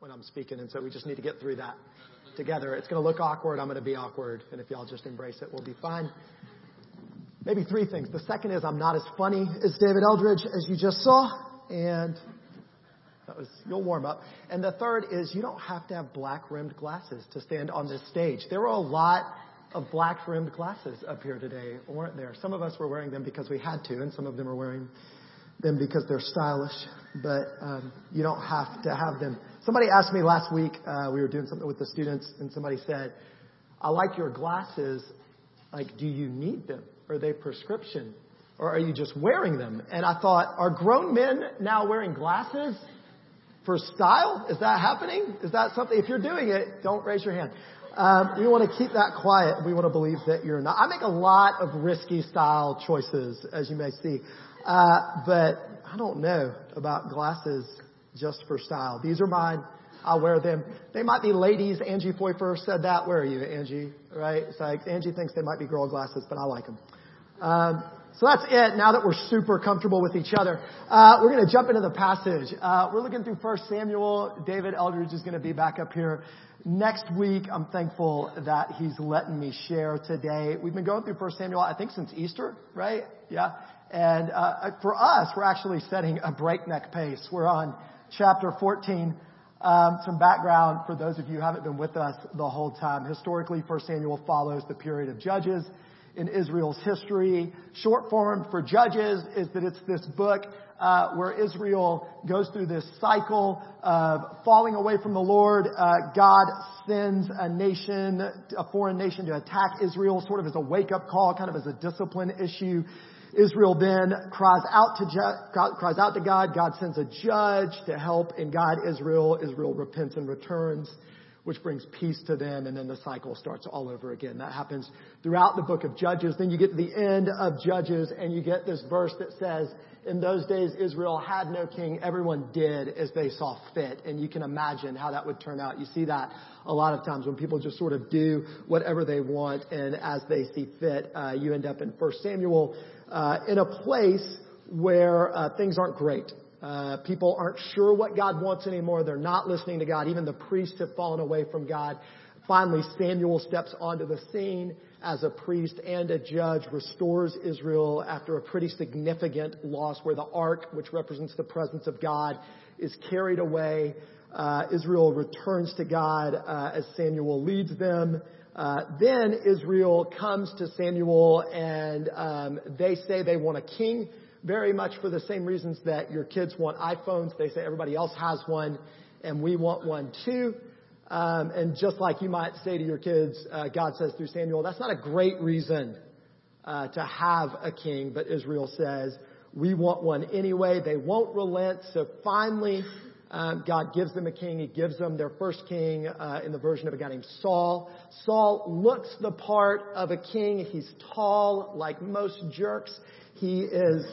when I'm speaking, and so we just need to get through that together. It's going to look awkward. I'm going to be awkward, and if y'all just embrace it, we'll be fine. Maybe three things. The second is I'm not as funny as David Eldridge as you just saw, and that was you'll warm up. And the third is you don't have to have black rimmed glasses to stand on this stage. There were a lot of black rimmed glasses up here today, weren't there? Some of us were wearing them because we had to, and some of them are wearing them because they're stylish, but um, you don't have to have them. Somebody asked me last week, uh, we were doing something with the students, and somebody said, I like your glasses. Like, do you need them? Are they prescription? Or are you just wearing them? And I thought, are grown men now wearing glasses for style? Is that happening? Is that something? If you're doing it, don't raise your hand. Um, we want to keep that quiet. We want to believe that you're not. I make a lot of risky style choices, as you may see. Uh, but I don't know about glasses just for style. These are mine. I'll wear them. They might be ladies. Angie Pfeiffer said that. Where are you, Angie? Right? It's like Angie thinks they might be girl glasses, but I like them. Um, so that's it. Now that we're super comfortable with each other, uh, we're going to jump into the passage. Uh, we're looking through First Samuel. David Eldridge is going to be back up here next week. I'm thankful that he's letting me share today. We've been going through First Samuel, I think, since Easter, right? Yeah. And uh, for us, we're actually setting a breakneck pace. We're on chapter 14. Um, some background for those of you who haven't been with us the whole time. Historically, 1 Samuel follows the period of Judges in Israel's history. Short form for Judges is that it's this book uh, where Israel goes through this cycle of falling away from the Lord. Uh, God sends a nation, a foreign nation, to attack Israel, sort of as a wake-up call, kind of as a discipline issue. Israel then cries out to ju- cries out to God. God sends a judge to help and guide Israel. Israel repents and returns, which brings peace to them, and then the cycle starts all over again. That happens throughout the book of Judges. Then you get to the end of Judges, and you get this verse that says, "In those days, Israel had no king. Everyone did as they saw fit." And you can imagine how that would turn out. You see that a lot of times when people just sort of do whatever they want and as they see fit. Uh, you end up in First Samuel uh, in a place where uh, things aren't great. Uh, people aren't sure what God wants anymore. They're not listening to God. Even the priests have fallen away from God. Finally, Samuel steps onto the scene as a priest and a judge, restores Israel after a pretty significant loss where the ark, which represents the presence of God, is carried away. Uh, Israel returns to God uh, as Samuel leads them. Uh, then Israel comes to Samuel and um, they say they want a king, very much for the same reasons that your kids want iPhones. They say everybody else has one, and we want one too. Um, and just like you might say to your kids, uh, God says through Samuel, that's not a great reason uh, to have a king, but Israel says we want one anyway. They won't relent. So finally, um, God gives them a king. He gives them their first king uh, in the version of a guy named Saul. Saul looks the part of a king. He's tall, like most jerks. He is.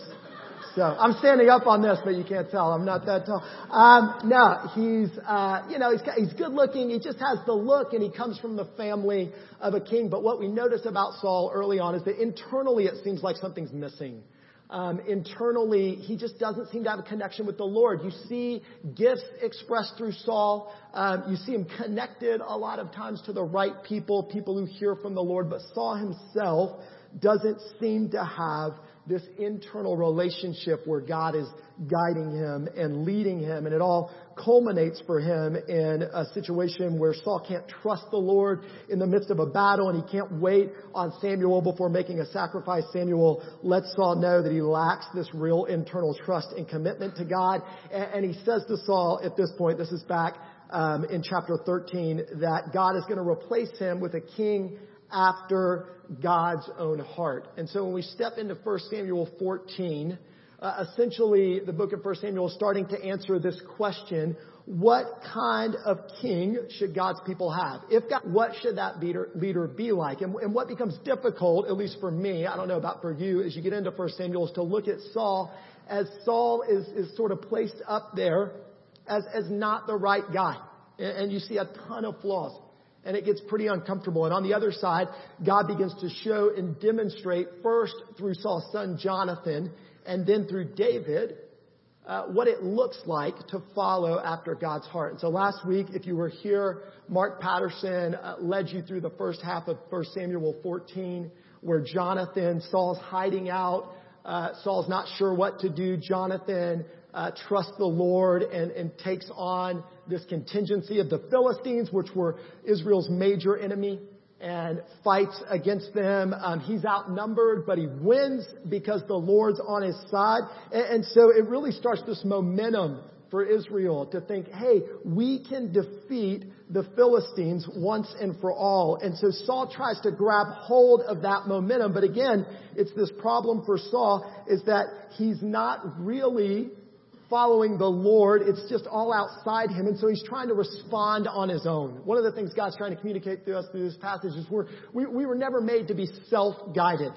So I'm standing up on this, but you can't tell I'm not that tall. Um, no, he's uh, you know he's he's good looking. He just has the look, and he comes from the family of a king. But what we notice about Saul early on is that internally it seems like something's missing um, internally, he just doesn't seem to have a connection with the Lord. You see gifts expressed through Saul. Um, you see him connected a lot of times to the right people, people who hear from the Lord. But Saul himself doesn't seem to have this internal relationship where God is guiding him and leading him. And it all culminates for him in a situation where Saul can't trust the Lord in the midst of a battle and he can't wait on Samuel before making a sacrifice. Samuel lets Saul know that he lacks this real internal trust and commitment to God. And, he says to Saul at this point, this is back um, in chapter 13, that God is going to replace him with a king after God's own heart. And so when we step into 1 Samuel 14, uh, essentially the book of 1 Samuel is starting to answer this question, what kind of king should God's people have? If God, what should that leader, leader be like? And, and what becomes difficult, at least for me, I don't know about for you, as you get into 1 Samuel, is to look at Saul as Saul is, is sort of placed up there as, as not the right guy. And, and you see a ton of flaws and it gets pretty uncomfortable. And on the other side, God begins to show and demonstrate first through Saul's son Jonathan and then through David uh, what it looks like to follow after God's heart. And so last week, if you were here, Mark Patterson uh, led you through the first half of 1 Samuel 14, where Jonathan, Saul's hiding out. Uh, Saul's not sure what to do. Jonathan uh, trusts the Lord and, and takes on this contingency of the Philistines, which were Israel's major enemy and fights against them. Um, he's outnumbered, but he wins because the Lord's on his side. And, and so it really starts this momentum for Israel to think, hey, we can defeat the Philistines once and for all. And so Saul tries to grab hold of that momentum. But again, it's this problem for Saul is that he's not really following the Lord. It's just all outside him. And so he's trying to respond on his own. One of the things God's trying to communicate to us through this passage is we're, we, we were never made to be self-guided.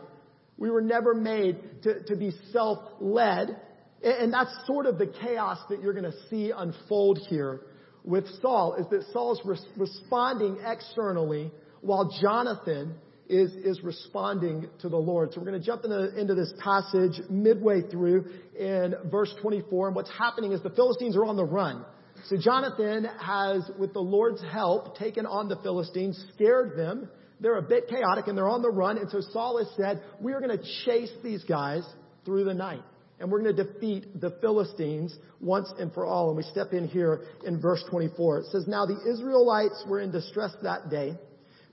We were never made to, to be self-led. And that's sort of the chaos that you're going to see unfold here with Saul, is that Saul's res- responding externally while Jonathan is, is responding to the Lord. So we're going to jump into, into this passage midway through in verse 24. And what's happening is the Philistines are on the run. So Jonathan has, with the Lord's help, taken on the Philistines, scared them. They're a bit chaotic and they're on the run. And so Saul has said, we are going to chase these guys through the night. And we're going to defeat the Philistines once and for all. And we step in here in verse 24. It says, Now the Israelites were in distress that day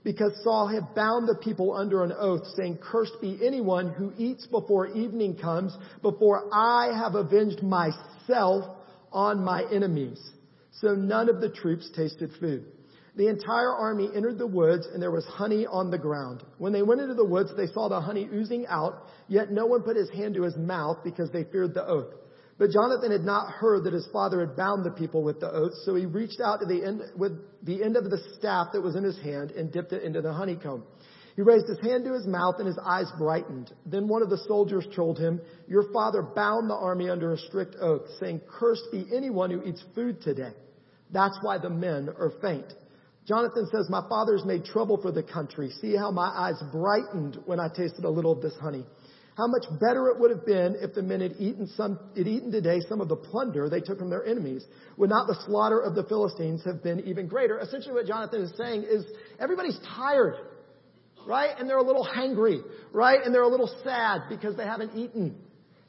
because Saul had bound the people under an oath, saying, Cursed be anyone who eats before evening comes, before I have avenged myself on my enemies. So none of the troops tasted food. The entire army entered the woods, and there was honey on the ground. When they went into the woods, they saw the honey oozing out, yet no one put his hand to his mouth because they feared the oath. But Jonathan had not heard that his father had bound the people with the oath, so he reached out to the end, with the end of the staff that was in his hand and dipped it into the honeycomb. He raised his hand to his mouth and his eyes brightened. Then one of the soldiers told him, Your father bound the army under a strict oath, saying, Cursed be anyone who eats food today. That's why the men are faint. Jonathan says, My father's made trouble for the country. See how my eyes brightened when I tasted a little of this honey. How much better it would have been if the men had eaten some, had eaten today some of the plunder they took from their enemies. Would not the slaughter of the Philistines have been even greater? Essentially what Jonathan is saying is everybody's tired, right? And they're a little hangry, right? And they're a little sad because they haven't eaten.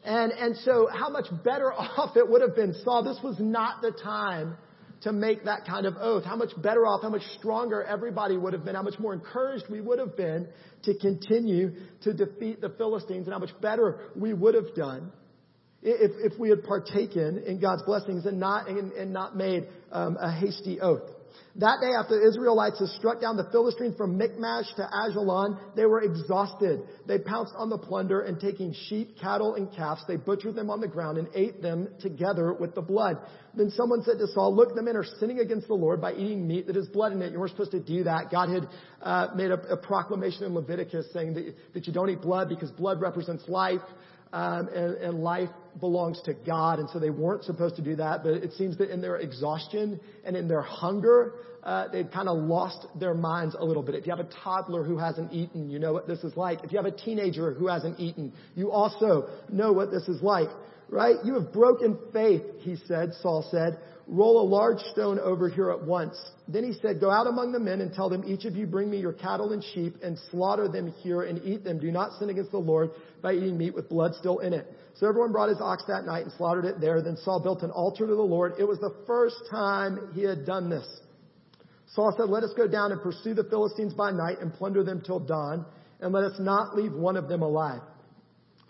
And, and so how much better off it would have been, Saul, this was not the time to make that kind of oath. How much better off, how much stronger everybody would have been, how much more encouraged we would have been to continue to defeat the Philistines, and how much better we would have done if, if we had partaken in God's blessings and not, and, and not made um, a hasty oath. That day after the Israelites had struck down the Philistines from Michmash to Aijalon, they were exhausted. They pounced on the plunder and taking sheep, cattle, and calves, they butchered them on the ground and ate them together with the blood. Then someone said to Saul, look, the men are sinning against the Lord by eating meat that has blood in it. You weren't supposed to do that. God had uh, made a, a, proclamation in Leviticus saying that, that you don't eat blood because blood represents life. Um, and, and, life belongs to God, and so they weren't supposed to do that. But it seems that in their exhaustion and in their hunger, uh, they've kind of lost their minds a little bit. If you have a toddler who hasn't eaten, you know what this is like. If you have a teenager who hasn't eaten, you also know what this is like, right? You have broken faith, he said, Saul said. Roll a large stone over here at once. Then he said, Go out among the men and tell them, each of you bring me your cattle and sheep and slaughter them here and eat them. Do not sin against the Lord by eating meat with blood still in it. So everyone brought his ox that night and slaughtered it there. Then Saul built an altar to the Lord. It was the first time he had done this. Saul said, Let us go down and pursue the Philistines by night and plunder them till dawn, and let us not leave one of them alive.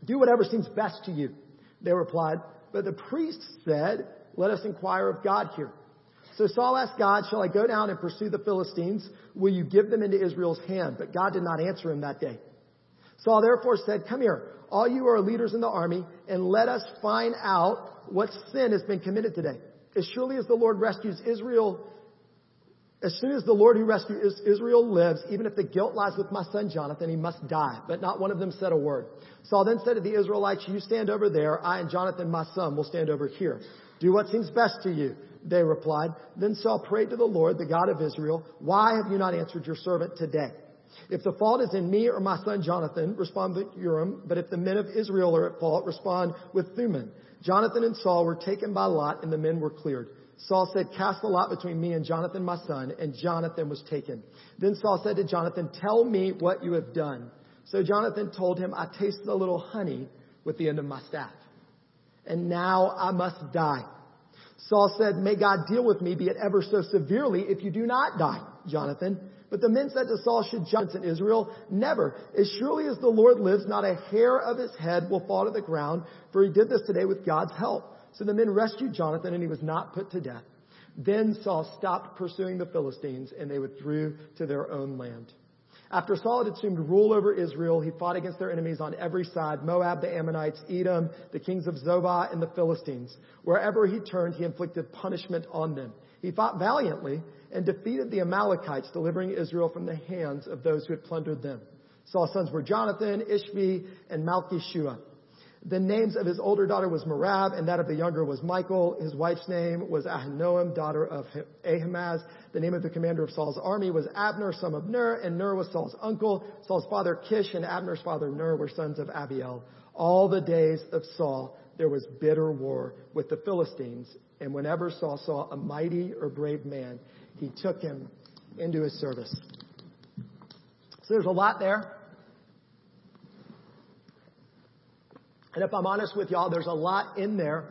Do whatever seems best to you, they replied. But the priests said, let us inquire of God here. So Saul asked God, Shall I go down and pursue the Philistines? Will you give them into Israel's hand? But God did not answer him that day. Saul therefore said, Come here, all you are leaders in the army, and let us find out what sin has been committed today. As surely as the Lord rescues Israel, as soon as the Lord who rescued Israel lives, even if the guilt lies with my son Jonathan, he must die. But not one of them said a word. Saul then said to the Israelites, You stand over there, I and Jonathan, my son, will stand over here. Do what seems best to you. They replied. Then Saul prayed to the Lord, the God of Israel, Why have you not answered your servant today? If the fault is in me or my son Jonathan, respond with Urim. But if the men of Israel are at fault, respond with Thummim. Jonathan and Saul were taken by lot and the men were cleared. Saul said, cast the lot between me and Jonathan my son, and Jonathan was taken. Then Saul said to Jonathan, tell me what you have done. So Jonathan told him, I tasted a little honey with the end of my staff. And now I must die. Saul said, may God deal with me, be it ever so severely, if you do not die, Jonathan. But the men said to Saul, should Jonathan Israel? Never. As surely as the Lord lives, not a hair of his head will fall to the ground, for he did this today with God's help. So the men rescued Jonathan and he was not put to death. Then Saul stopped pursuing the Philistines and they withdrew to their own land. After Saul had assumed rule over Israel, he fought against their enemies on every side, Moab, the Ammonites, Edom, the kings of Zobah, and the Philistines. Wherever he turned, he inflicted punishment on them. He fought valiantly and defeated the Amalekites, delivering Israel from the hands of those who had plundered them. Saul's sons were Jonathan, Ishvi, and Malchishua. The names of his older daughter was Merab, and that of the younger was Michal. His wife's name was Ahinoam, daughter of Ahimaaz. The name of the commander of Saul's army was Abner, son of Ner, and Ner was Saul's uncle. Saul's father Kish and Abner's father Ner were sons of Abiel. All the days of Saul, there was bitter war with the Philistines, and whenever Saul saw a mighty or brave man, he took him into his service. So there's a lot there. And if I'm honest with y'all, there's a lot in there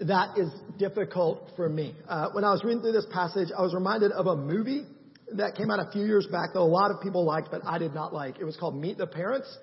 that is difficult for me. Uh, when I was reading through this passage, I was reminded of a movie that came out a few years back that a lot of people liked, but I did not like. It was called Meet the Parents.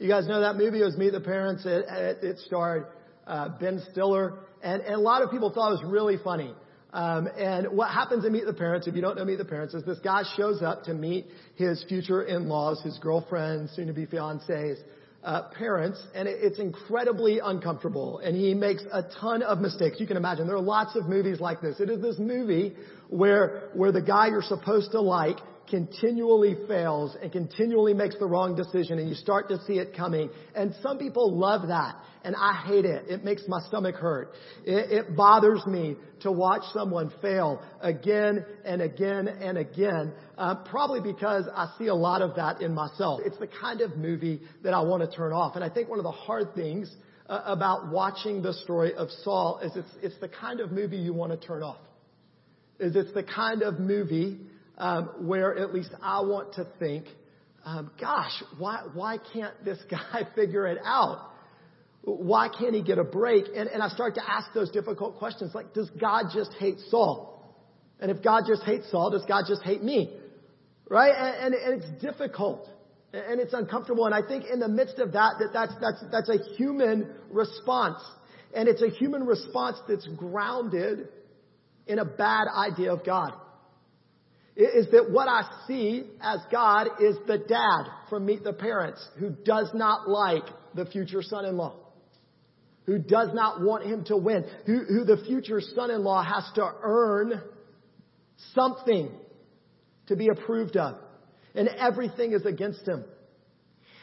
You guys know that movie? It was Meet the Parents. It, it, it starred uh, Ben Stiller, and, and a lot of people thought it was really funny. Um, and what happens in Meet the Parents, if you don't know Meet the Parents, is this guy shows up to meet his future in-laws, his girlfriend, soon-to-be fiancés, uh, parents, and it, it's incredibly uncomfortable. And he makes a ton of mistakes. You can imagine there are lots of movies like this. It is this movie where where the guy you're supposed to like continually fails and continually makes the wrong decision and you start to see it coming. And some people love that and I hate it. It makes my stomach hurt. It, it bothers me to watch someone fail again and again and again, uh, probably because I see a lot of that in myself. It's the kind of movie that I want to turn off. And I think one of the hard things uh, about watching the story of Saul is it's, it's the kind of movie you want to turn off. Is it's the kind of movie um, where at least I want to think, um, gosh, why why can't this guy figure it out? Why can't he get a break? And, and I start to ask those difficult questions like, does God just hate Saul? And if God just hates Saul, does God just hate me? Right? And, and, and it's difficult and it's uncomfortable. And I think in the midst of that, that that's, that's, that's a human response. And it's a human response that's grounded in a bad idea of God is that what I see as God is the dad from Meet the Parents who does not like the future son-in-law, who does not want him to win, who, who the future son-in-law has to earn something to be approved of. And everything is against him.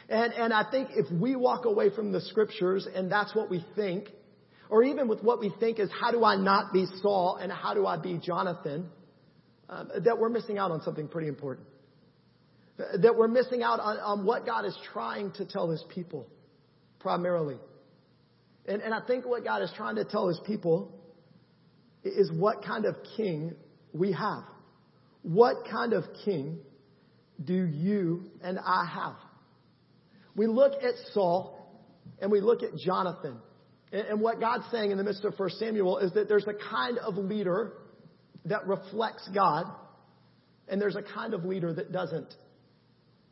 And, and I think if we walk away from the scriptures and that's what we think, or even with what we think is how do I not be Saul and how do I be Jonathan, um, that we're missing out on something pretty important. That we're missing out on, on what God is trying to tell His people, primarily. And, and I think what God is trying to tell His people is what kind of king we have. What kind of king do you and I have? We look at Saul and we look at Jonathan. And, what God's saying in the midst of 1 Samuel is that there's a kind of leader that reflects God, and there's a kind of leader that doesn't.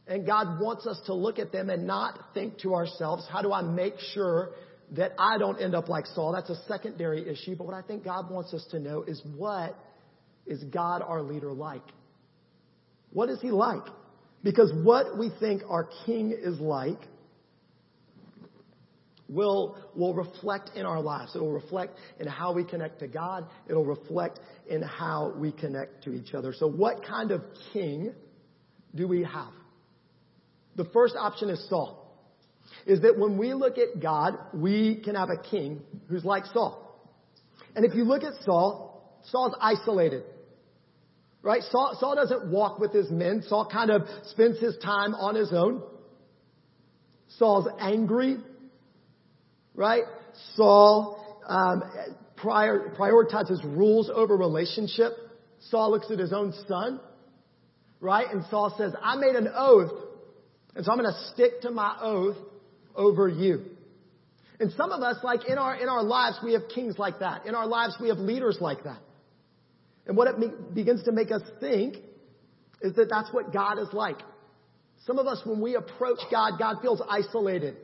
And God wants us to look at them and not think to ourselves, how do I make sure that I don't end up like Saul? That's a secondary issue. But what I think God wants us to know is what is God our leader like? What is he like? Because what we think our king is like will, will reflect in our lives. It will reflect in how we connect to God. It'll reflect in how we connect to each other. So what kind of king do we have? The first option is Saul. Is that when we look at God, we can have a king who's like Saul. And if you look at Saul, Saul's isolated. Right? Saul, Saul doesn't walk with his men. Saul kind of spends his time on his own. Saul's angry right? Saul um, prior, prioritizes rules over relationship. Saul looks at his own son, right? And Saul says, I made an oath, and so I'm going to stick to my oath over you. And some of us, like in our, in our lives, we have kings like that. In our lives, we have leaders like that. And what it me- begins to make us think is that that's what God is like. Some of us, when we approach God, God feels isolated.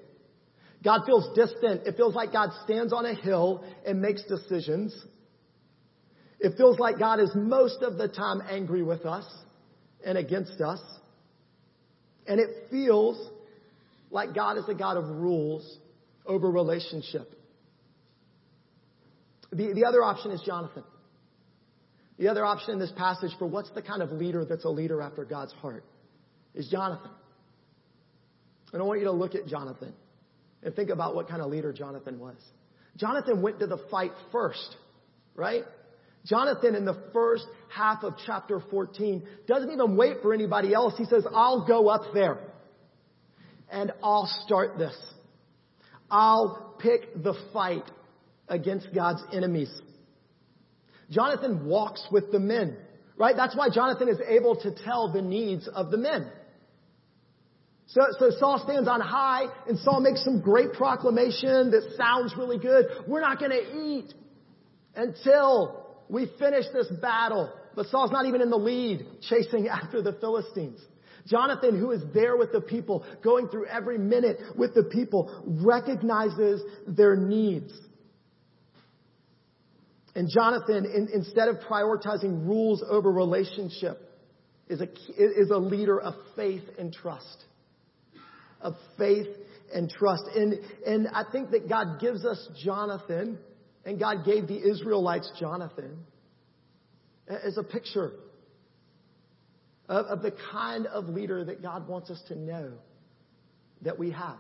God feels distant. It feels like God stands on a hill and makes decisions. It feels like God is most of the time angry with us and against us. And it feels like God is a God of rules over relationship. The, the other option is Jonathan. The other option in this passage for what's the kind of leader that's a leader after God's heart is Jonathan. And I want you to look at Jonathan and think about what kind of leader Jonathan was. Jonathan went to the fight first, right? Jonathan in the first half of chapter 14 doesn't even wait for anybody else. He says, I'll go up there and I'll start this. I'll pick the fight against God's enemies. Jonathan walks with the men, right? That's why Jonathan is able to tell the needs of the men. So, so Saul stands on high and Saul makes some great proclamation that sounds really good. We're not going to eat until we finish this battle. But Saul's not even in the lead chasing after the Philistines. Jonathan, who is there with the people, going through every minute with the people, recognizes their needs. And Jonathan, in, instead of prioritizing rules over relationship, is a, is a leader of faith and trust of faith and trust. And, and I think that God gives us Jonathan, and God gave the Israelites Jonathan as a picture of, of the kind of leader that God wants us to know that we have,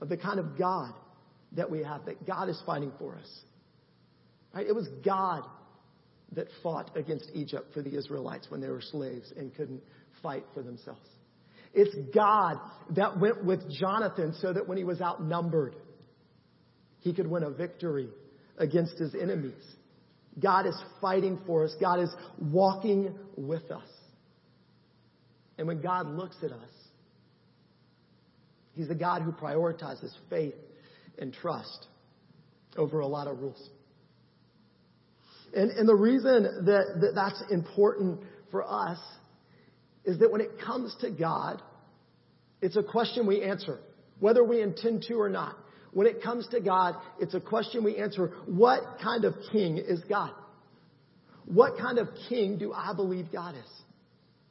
of the kind of God that we have, that God is fighting for us. Right? It was God that fought against Egypt for the Israelites when they were slaves and couldn't fight for themselves. It's God that went with Jonathan so that when he was outnumbered, he could win a victory against his enemies. God is fighting for us. God is walking with us. And when God looks at us, He's a God who prioritizes faith and trust over a lot of rules. And, and the reason that, that that's important for us is that when it comes to God, it's a question we answer, whether we intend to or not. When it comes to God, it's a question we answer. What kind of king is God? What kind of king do I believe God is?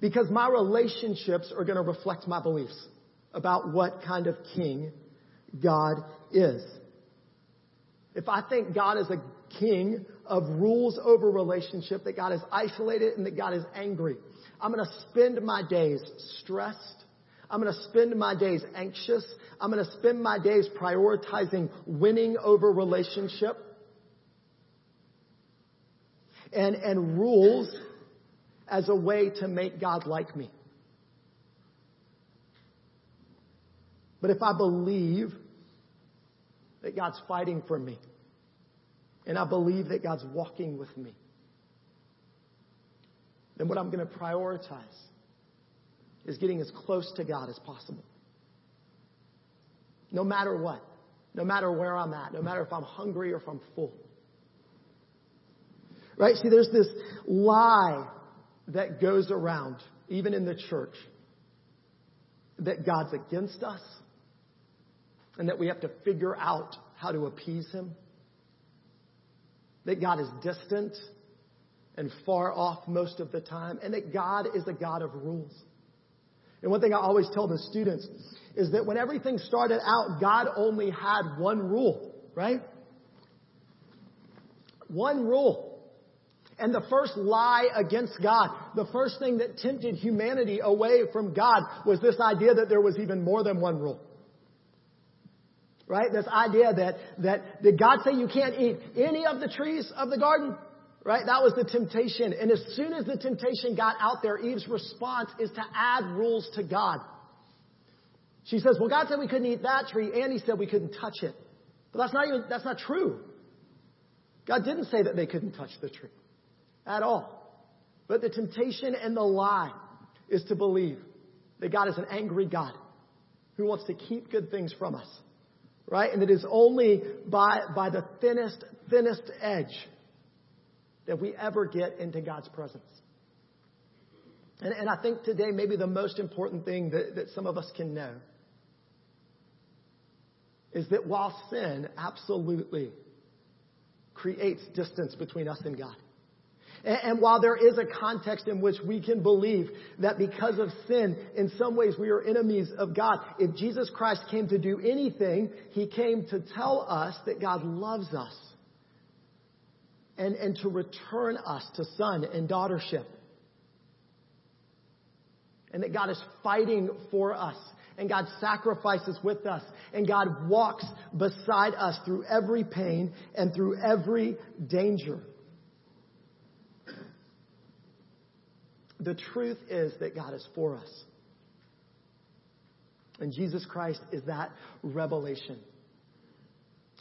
Because my relationships are going to reflect my beliefs about what kind of king God is. If I think God is a king of rules over relationship, that God is isolated and that God is angry, I'm going to spend my days stressed. I'm going to spend my days anxious. I'm going to spend my days prioritizing winning over relationship and, and rules as a way to make God like me. But if I believe that God's fighting for me, and I believe that God's walking with me, then what I'm going to prioritize is getting as close to God as possible. No matter what. No matter where I'm at. No matter if I'm hungry or if I'm full. Right? See, there's this lie that goes around, even in the church, that God's against us and that we have to figure out how to appease Him. That God is distant and far off most of the time, and that God is a God of rules. And one thing I always tell the students is that when everything started out, God only had one rule, right? One rule. And the first lie against God, the first thing that tempted humanity away from God was this idea that there was even more than one rule. Right? This idea that, that, did God say you can't eat any of the trees of the garden? Right? That was the temptation. And as soon as the temptation got out there, Eve's response is to add rules to God. She says, well, God said we couldn't eat that tree, and he said we couldn't touch it. But that's not even, that's not true. God didn't say that they couldn't touch the tree at all. But the temptation and the lie is to believe that God is an angry God who wants to keep good things from us. Right? And it is only by, by the thinnest, thinnest edge that we ever get into God's presence. And, and I think today maybe the most important thing that, that some of us can know is that while sin absolutely creates distance between us and God, and while there is a context in which we can believe that because of sin, in some ways we are enemies of God, if Jesus Christ came to do anything, He came to tell us that God loves us and, and to return us to son and daughtership. And that God is fighting for us and God sacrifices with us and God walks beside us through every pain and through every danger. The truth is that God is for us. And Jesus Christ is that revelation.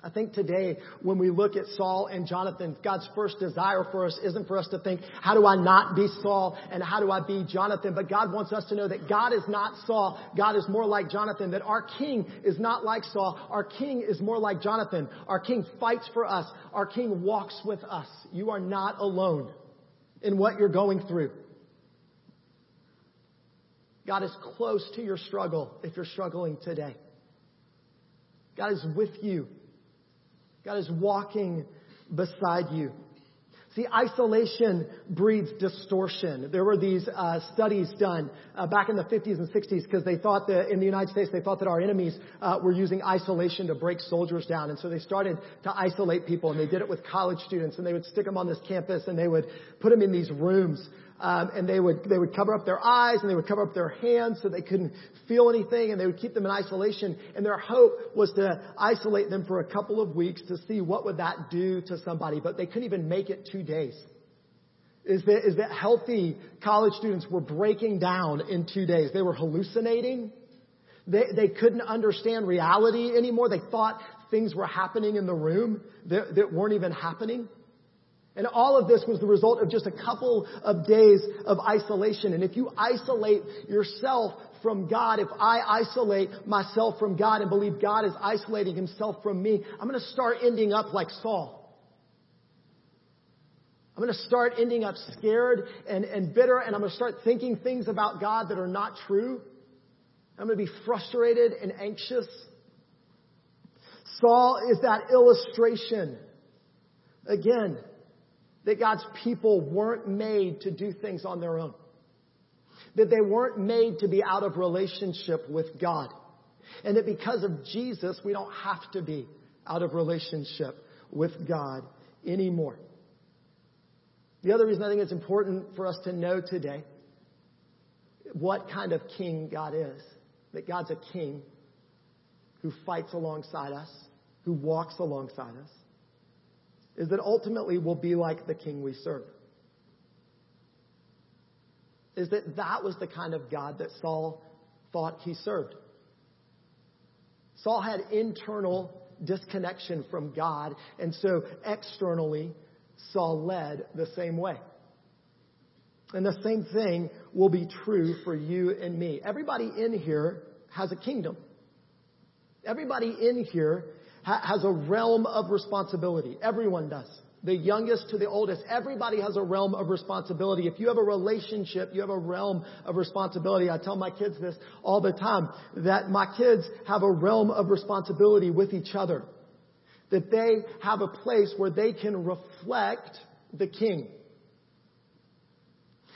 I think today, when we look at Saul and Jonathan, God's first desire for us isn't for us to think, how do I not be Saul and how do I be Jonathan? But God wants us to know that God is not Saul. God is more like Jonathan. That our king is not like Saul. Our king is more like Jonathan. Our king fights for us. Our king walks with us. You are not alone in what you're going through. God is close to your struggle if you're struggling today. God is with you. God is walking beside you. See, isolation breeds distortion. There were these uh, studies done uh, back in the 50s and 60s because they thought that in the United States they thought that our enemies uh, were using isolation to break soldiers down, and so they started to isolate people, and they did it with college students, and they would stick them on this campus, and they would put them in these rooms, um, and they would they would cover up their eyes and they would cover up their hands so they couldn't feel anything, and they would keep them in isolation. And their hope was to isolate them for a couple of weeks to see what would that do to somebody, but they couldn't even make it two days. Is that, is that healthy college students were breaking down in two days. They were hallucinating. They, they couldn't understand reality anymore. They thought things were happening in the room that, that weren't even happening. And all of this was the result of just a couple of days of isolation. And if you isolate yourself from God, if I isolate myself from God and believe God is isolating himself from me, I'm going to start ending up like Saul. I'm going to start ending up scared and, and bitter, and I'm going to start thinking things about God that are not true. I'm going to be frustrated and anxious. Saul is that illustration. Again, that God's people weren't made to do things on their own. That they weren't made to be out of relationship with God. And that because of Jesus, we don't have to be out of relationship with God anymore. The other reason I think it's important for us to know today what kind of king God is. That God's a king who fights alongside us, who walks alongside us is that ultimately we'll be like the king we serve. Is that that was the kind of God that Saul thought he served. Saul had internal disconnection from God, and so externally, Saul led the same way. And the same thing will be true for you and me. Everybody in here has a kingdom. Everybody in here ha- has a realm of responsibility. Everyone does. The youngest to the oldest, everybody has a realm of responsibility. If you have a relationship, you have a realm of responsibility. I tell my kids this all the time, that my kids have a realm of responsibility with each other. That they have a place where they can reflect the king.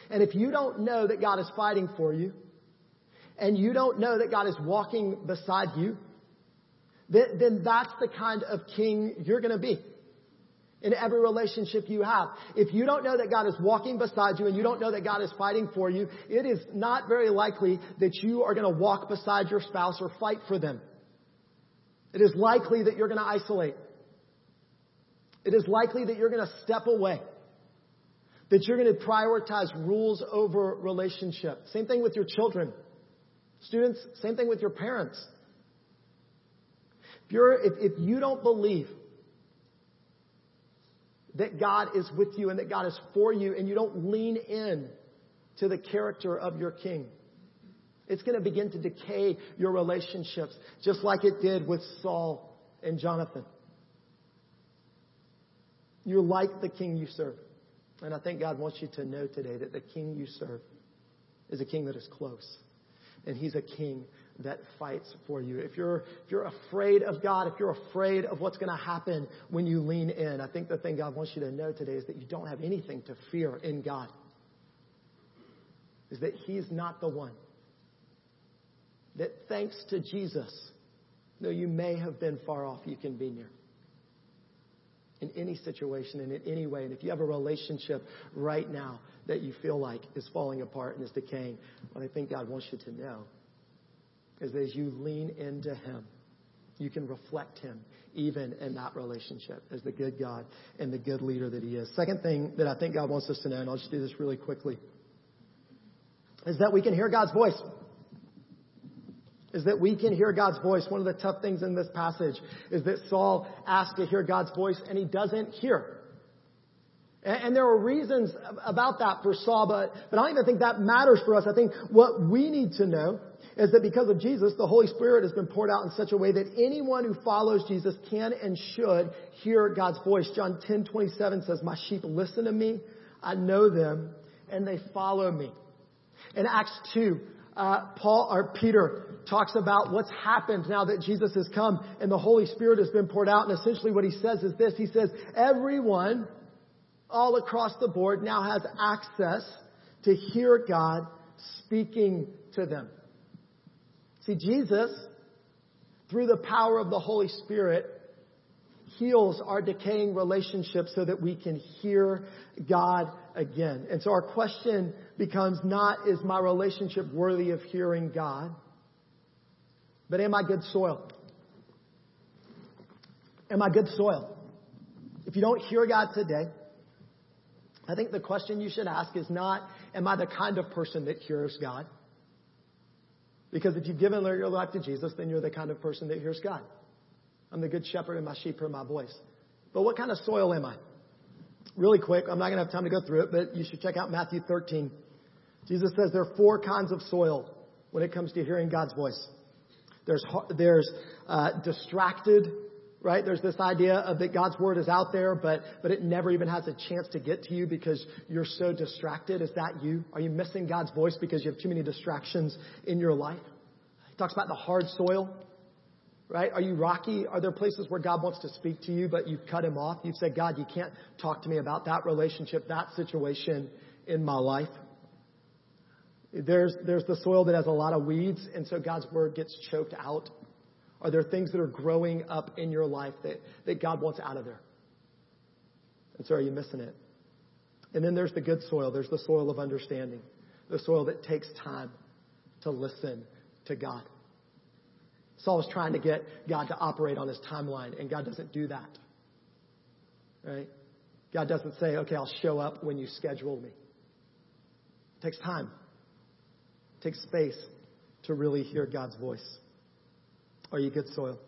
And if you don't know that God is fighting for you, and you don't know that God is walking beside you, then, then that's the kind of king you're going to be in every relationship you have. If you don't know that God is walking beside you and you don't know that God is fighting for you, it is not very likely that you are going to walk beside your spouse or fight for them. It is likely that you're going to isolate. It is likely that you're going to step away. That you're going to prioritize rules over relationship. Same thing with your children. Students, same thing with your parents If, you're, if, if you don't believe that God is with you and that God is for you and you don't lean in to the character of your king, it's going to begin to decay your relationships, just like it did with Saul and Jonathan. You're like the king you serve. And I think God wants you to know today that the king you serve is a king that is close. And he's a king that fights for you. If you're, if you're afraid of God, if you're afraid of what's going to happen when you lean in, I think the thing God wants you to know today is that you don't have anything to fear in God. Is that he's not the one that thanks to Jesus, though you may have been far off, you can be near. Any situation and in any way. And if you have a relationship right now that you feel like is falling apart and is decaying, what I think God wants you to know is that as you lean into Him, you can reflect Him even in that relationship as the good God and the good leader that He is. Second thing that I think God wants us to know, and I'll just do this really quickly, is that we can hear God's voice is that we can hear God's voice. One of the tough things in this passage is that Saul asked to hear God's voice and he doesn't hear. And, there are reasons about that for Saul, but, but I don't even think that matters for us. I think what we need to know is that because of Jesus, the Holy Spirit has been poured out in such a way that anyone who follows Jesus can and should hear God's voice. John 10, 27 says, my sheep listen to me. I know them and they follow me. In Acts 2, uh, Paul or Peter talks about what's happened now that Jesus has come and the Holy Spirit has been poured out. And essentially what he says is this. He says, everyone all across the board now has access to hear God speaking to them. See, Jesus, through the power of the Holy Spirit, heals our decaying relationships so that we can hear God again. And so our question becomes not, is my relationship worthy of hearing God? But am I good soil? Am I good soil? If you don't hear God today, I think the question you should ask is not, am I the kind of person that hears God? Because if you've given your life to Jesus, then you're the kind of person that hears God. I'm the good shepherd and my sheep hear my voice. But what kind of soil am I? Really quick, I'm not going to have time to go through it, but you should check out Matthew 13. Jesus says there are four kinds of soil when it comes to hearing God's voice. There's, there's uh, distracted, right? There's this idea of that God's word is out there, but, but it never even has a chance to get to you because you're so distracted. Is that you? Are you missing God's voice because you have too many distractions in your life? He talks about the hard soil right? Are you rocky? Are there places where God wants to speak to you, but you've cut him off? You've said, God, you can't talk to me about that relationship, that situation in my life. There's, there's the soil that has a lot of weeds, and so God's word gets choked out. Are there things that are growing up in your life that, that God wants out of there? And so are you missing it? And then there's the good soil. There's the soil of understanding. The soil that takes time to listen to God. Saul was trying to get God to operate on his timeline, and God doesn't do that. Right? God doesn't say, okay, I'll show up when you schedule me. It takes time. It takes space to really hear God's voice. Are you good soil?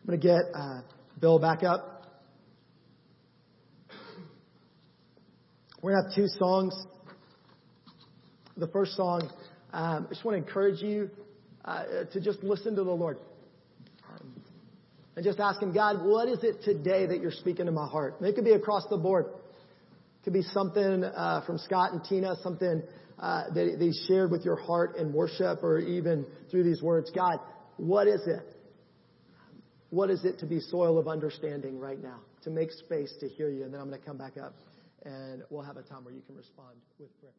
I'm going to get uh, Bill back up. We're going to have two songs. The first song, um, I just want to encourage you uh, to just listen to the Lord. And just ask Him, God, what is it today that you're speaking to my heart? And it could be across the board. It could be something uh, from Scott and Tina, something uh, that they shared with your heart in worship, or even through these words. God, what is it? What is it to be soil of understanding right now? To make space to hear you. And then I'm going to come back up and we'll have a time where you can respond with prayer.